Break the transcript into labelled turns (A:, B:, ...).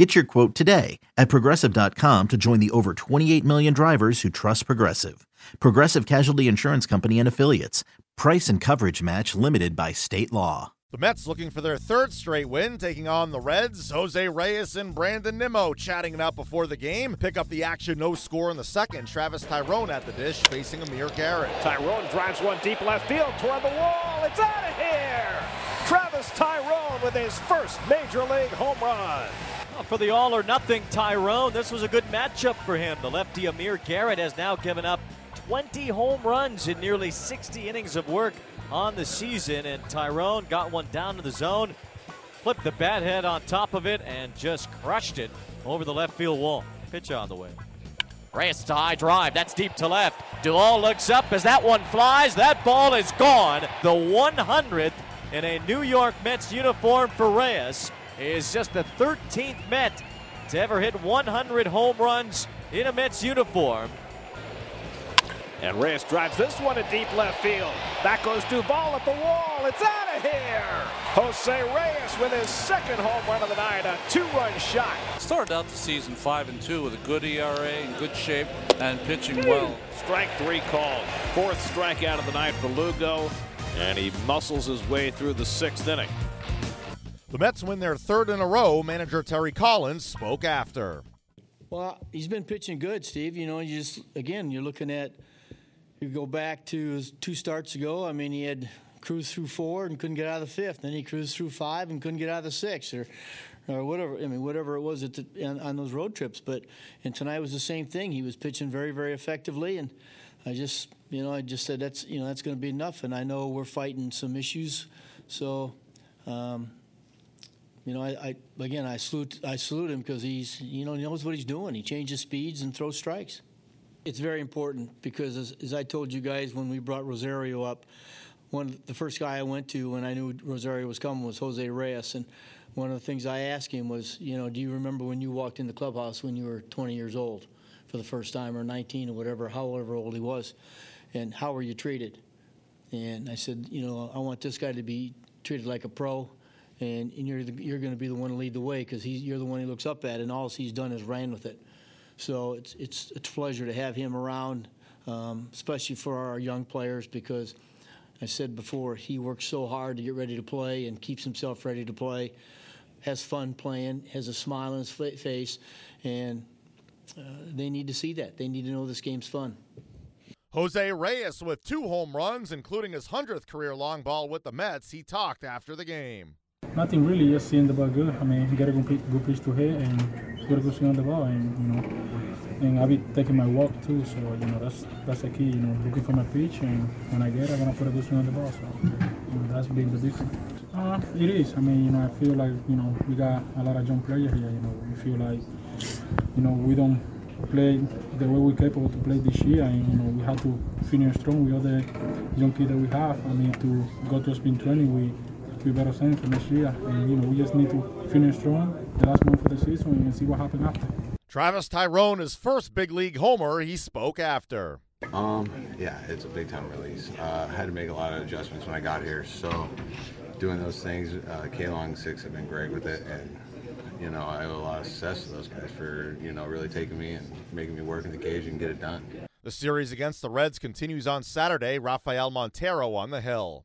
A: Get your quote today at progressive.com to join the over 28 million drivers who trust Progressive. Progressive Casualty Insurance Company and Affiliates. Price and coverage match limited by state law.
B: The Mets looking for their third straight win, taking on the Reds. Jose Reyes and Brandon Nimmo chatting it out before the game. Pick up the action, no score in the second. Travis Taijeron at the dish, facing Amir Garrett.
C: Taijeron drives one deep left field toward the wall. It's out of here! Travis Taijeron with his first major league home run.
D: For the all or nothing Taijeron, this was a good matchup for him. The lefty Amir Garrett has now given up 20 home runs in nearly 60 innings of work on the season, and Taijeron got one down to the zone, flipped the bat head on top of it, and just crushed it over the left field wall. Pitch on the way. Reyes to high drive. That's deep to left. Duvall looks up as that one flies. That ball is gone. The 100th in a New York Mets uniform for Reyes is just the 13th Met to ever hit 100 home runs in a Mets uniform.
C: And Reyes drives this one to deep left field. Back goes Duvall at the wall. It's out of here. Jose Reyes with his second home run of the night, a two-run shot.
E: Started out the season five and two with a good ERA in good shape and pitching well.
C: Strike three called. Fourth strikeout of the night for Lugo, and he muscles his way through the sixth inning.
B: The Mets win their third in a row. Manager Terry Collins spoke after.
F: Well, he's been pitching good, Steve. You know, you just again, you're looking at you go back to two starts ago. I mean, he had cruised through four and couldn't get out of the fifth. Then he cruised through five and couldn't get out of the sixth, or or whatever. I mean, whatever it was the, on, on, those road trips. But and tonight was the same thing. He was pitching very, very effectively, and I just, you know, I just said that's you know that's going to be enough. And I know we're fighting some issues, so. Um, you know, I, I, again, I salute, I salute him because he's, you know, he knows what he's doing. He changes speeds and throws strikes. It's very important because, as, as I told you guys when we brought Rosario up, one the first guy I went to when I knew Rosario was coming was Jose Reyes, and one of the things I asked him was, you know, do you remember when you walked in the clubhouse when you were 20 years old for the first time, or 19, or whatever, however old he was, and how were you treated? And I said, you know, I want this guy to be treated like a pro and, and you're the, you're going to be the one to lead the way because you're the one he looks up at, and all he's done is ran with it. So it's it's it's a pleasure to have him around, um, especially for our young players because I said before he works so hard to get ready to play and keeps himself ready to play, has fun playing, has a smile on his face, and uh, they need to see that. They need to know this game's fun.
B: Jose Reyes with two home runs, including his 100th career long ball with the Mets. He talked after the game.
G: Nothing really, just seeing the ball good. I mean, get a good, good pitch to hit and get a good swing on the ball, and you know, and I'll be taking my walk too. So you know, that's that's the key. You know, looking for my pitch, and when I get, I'm gonna put a good swing on the ball. So you know, that's been the difference. Uh, it is. I mean, you know, I feel like you know we got a lot of young players here. You know, we feel like you know we don't play the way we're capable to play this year, and you know we have to finish strong with other young kids that we have. I mean, to go to spring training, we we better send for next year. And, you know, we just need to finish strong the last month of the season and see what happens after.
B: Travis Taijeron, his first big league homer, he spoke after.
H: Um, yeah, it's a big time release. Uh, I had to make a lot of adjustments when I got here, so doing those things, uh, K-Long Six have been great with it, and you know I owe a lot of success to those guys for you know really taking me and making me work in the cage and get it done.
B: The series against the Reds continues on Saturday. Rafael Montero on the hill.